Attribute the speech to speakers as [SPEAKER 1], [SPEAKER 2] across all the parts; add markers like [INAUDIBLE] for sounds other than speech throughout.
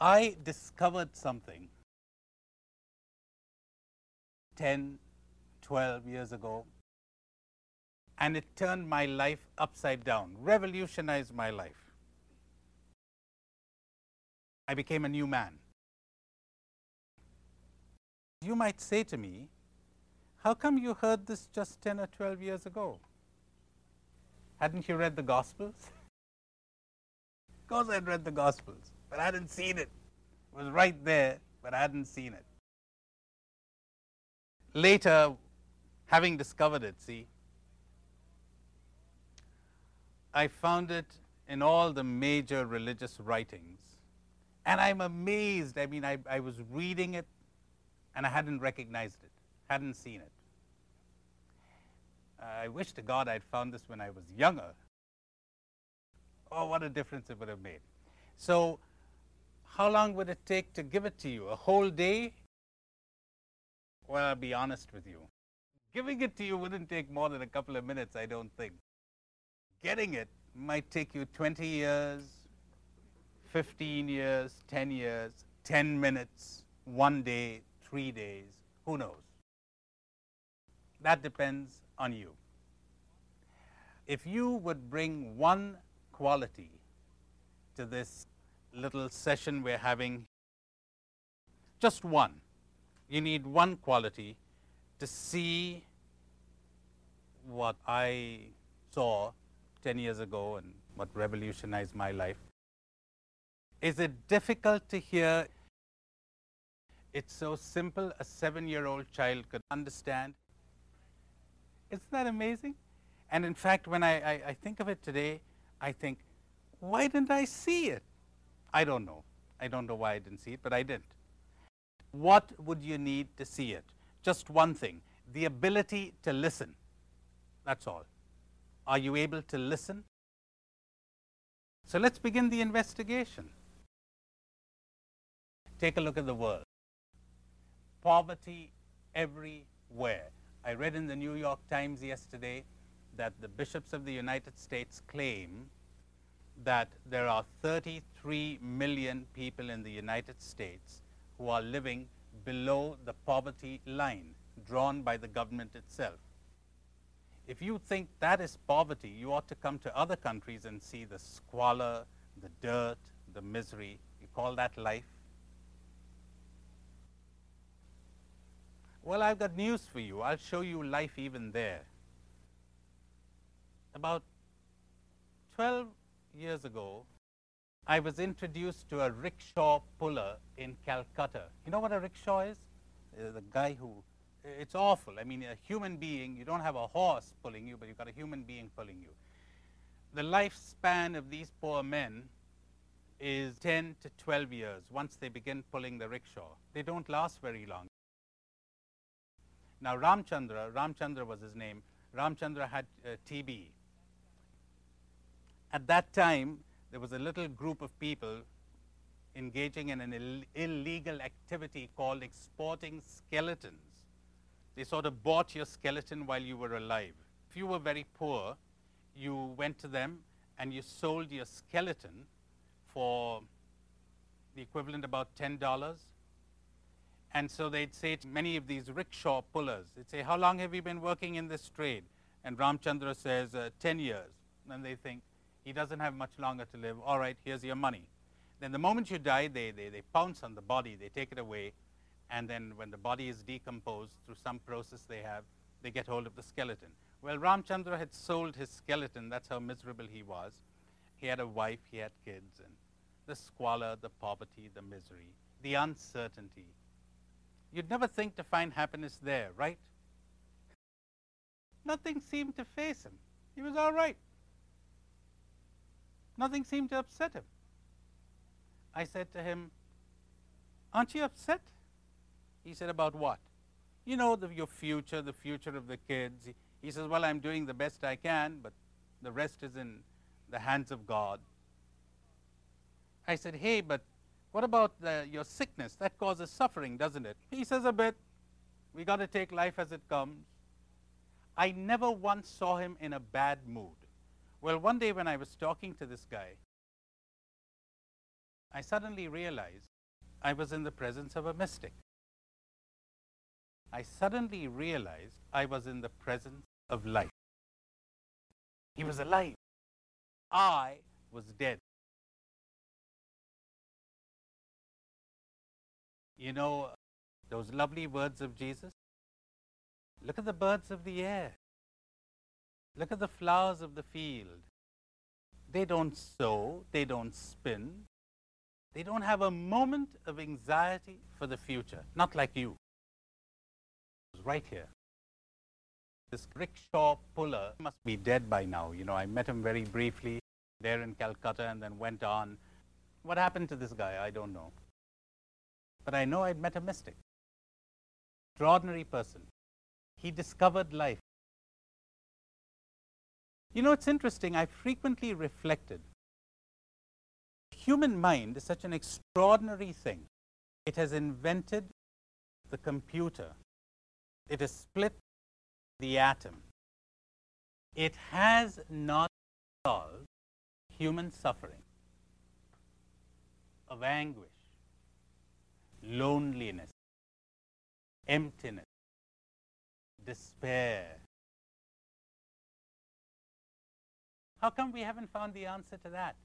[SPEAKER 1] I discovered something 10, 12 years ago, and it turned my life upside down, revolutionized my life. I became a new man. You might say to me, How come you heard this just 10 or 12 years ago? Hadn't you read the Gospels? [LAUGHS] of course, I'd read the Gospels, but I hadn't seen it. It was right there, but I hadn't seen it. Later, having discovered it, see, I found it in all the major religious writings. And I'm amazed. I mean, I, I was reading it and I hadn't recognized it, hadn't seen it. I wish to God I'd found this when I was younger. Oh, what a difference it would have made. So, how long would it take to give it to you? A whole day? Well, I'll be honest with you. Giving it to you wouldn't take more than a couple of minutes, I don't think. Getting it might take you 20 years, 15 years, 10 years, 10 minutes, one day, three days, who knows? That depends on you. If you would bring one quality to this little session we're having, just one, you need one quality to see what I saw 10 years ago and what revolutionized my life. Is it difficult to hear? It's so simple, a seven year old child could understand. Isn't that amazing? And in fact, when I, I, I, think of it today, I think, why didn't I see it? I don't know. I don't know why I didn't see it, but I didn't. What would you need to see it? Just one thing the ability to listen. That's all. Are you able to listen? So let's begin the investigation. Take a look at the world. Poverty everywhere. I read in the New York Times yesterday that the bishops of the United States claim that there are 33 million people in the United States who are living below the poverty line drawn by the government itself. If you think that is poverty, you ought to come to other countries and see the squalor, the dirt, the misery. You call that life? Well, I've got news for you. I'll show you life even there. About 12 years ago, I was introduced to a rickshaw puller in Calcutta. You know what a rickshaw is? Uh, the guy who, it's awful. I mean, a human being, you don't have a horse pulling you, but you've got a human being pulling you. The lifespan of these poor men is 10 to 12 years once they begin pulling the rickshaw. They don't last very long. Now, Ramchandra, Ramchandra was his name, Ramchandra had uh, TB. At that time, there was a little group of people engaging in an Ill- illegal activity called exporting skeletons. They sort of bought your skeleton while you were alive. If you were very poor, you went to them and you sold your skeleton for the equivalent about $10 and so they'd say to many of these rickshaw pullers, they'd say, How long have you been working in this trade? And Ramchandra says, uh, 10 years. And they think, He doesn't have much longer to live. All right, here's your money. Then the moment you die, they, they, they pounce on the body, they take it away. And then when the body is decomposed through some process they have, they get hold of the skeleton. Well, Ramchandra had sold his skeleton. That's how miserable he was. He had a wife, he had kids, and the squalor, the poverty, the misery, the uncertainty, You'd never think to find happiness there, right? Nothing seemed to faze him. He was all right. Nothing seemed to upset him. I said to him, Aren't you upset? He said, About what? You know, the, your future, the future of the kids. He, he says, Well, I'm doing the best I can, but the rest is in the hands of God. I said, Hey, but what about the, your sickness? That causes suffering, doesn't it? He says a bit. We got to take life as it comes. I never once saw him in a bad mood. Well, one day when I was talking to this guy, I suddenly realized I was in the presence of a mystic. I suddenly realized I was in the presence of life. He was alive. I was dead. You know those lovely words of Jesus? Look at the birds of the air. Look at the flowers of the field. They don't sow, they don't spin, they don't have a moment of anxiety for the future, not like you. Right here. This rickshaw puller must be dead by now. You know, I met him very briefly there in Calcutta and then went on. What happened to this guy? I don't know. But I know I'd met a mystic. Extraordinary person. He discovered life. You know, it's interesting. I frequently reflected. Human mind is such an extraordinary thing. It has invented the computer. It has split the atom. It has not solved human suffering of anguish, loneliness, emptiness, despair. How come we haven't found the answer to that?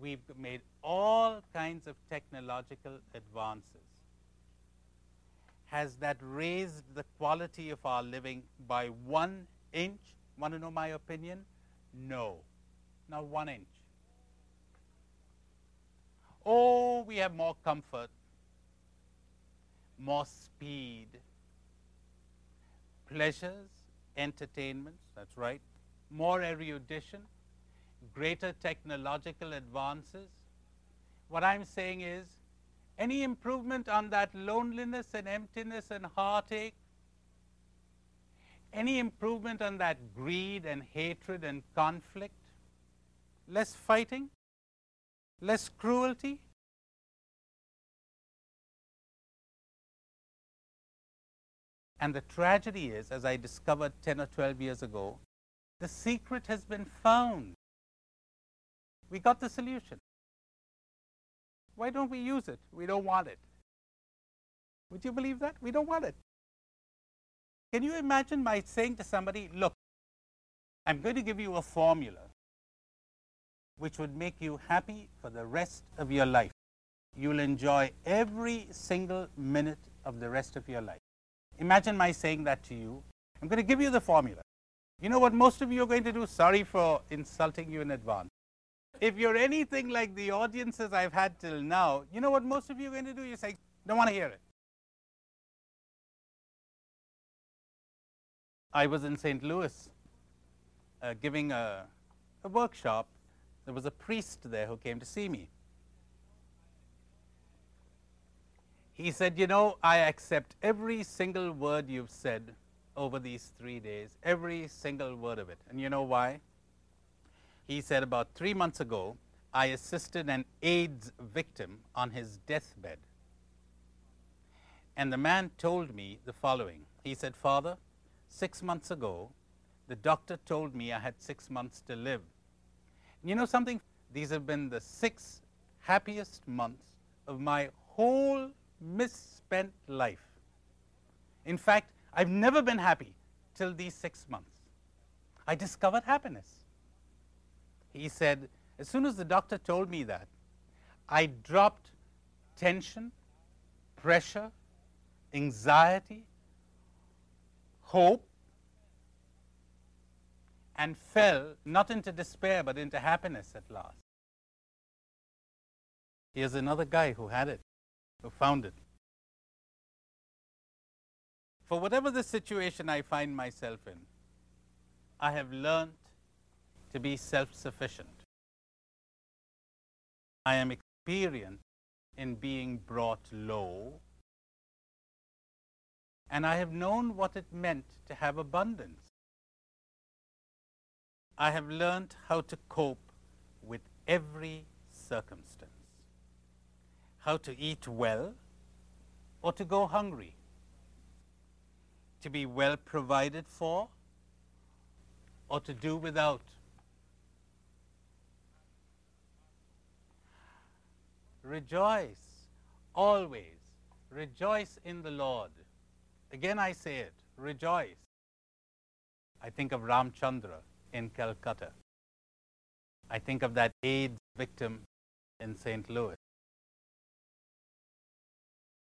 [SPEAKER 1] We've made all kinds of technological advances. Has that raised the quality of our living by one inch? Want to know my opinion? No, not one inch. Oh, we have more comfort, more speed, pleasures, entertainments, that's right, more erudition, greater technological advances. What I'm saying is, any improvement on that loneliness and emptiness and heartache, any improvement on that greed and hatred and conflict, less fighting, less cruelty, And the tragedy is, as I discovered 10 or 12 years ago, the secret has been found. We got the solution. Why don't we use it? We don't want it. Would you believe that? We don't want it. Can you imagine my saying to somebody, look, I'm going to give you a formula which would make you happy for the rest of your life. You'll enjoy every single minute of the rest of your life. Imagine my saying that to you. I'm going to give you the formula. You know what most of you are going to do? Sorry for insulting you in advance. If you're anything like the audiences I've had till now, you know what most of you are going to do? You say, don't want to hear it. I was in St. Louis uh, giving a, a workshop. There was a priest there who came to see me. He said, You know, I accept every single word you've said over these three days, every single word of it. And you know why? He said, About three months ago, I assisted an AIDS victim on his deathbed. And the man told me the following He said, Father, six months ago, the doctor told me I had six months to live. You know something? These have been the six happiest months of my whole misspent life. In fact, I've never been happy till these six months. I discovered happiness. He said, as soon as the doctor told me that, I dropped tension, pressure, anxiety, hope, and fell not into despair but into happiness at last. Here's another guy who had it found it. For whatever the situation I find myself in, I have learned to be self sufficient. I am experienced in being brought low, and I have known what it meant to have abundance. I have learned how to cope with every circumstance how to eat well or to go hungry, to be well provided for or to do without. rejoice. Always. Rejoice in the Lord. Again, I say it rejoice. I think of Ramchandra in Calcutta. I think of that AIDS victim in St. Louis.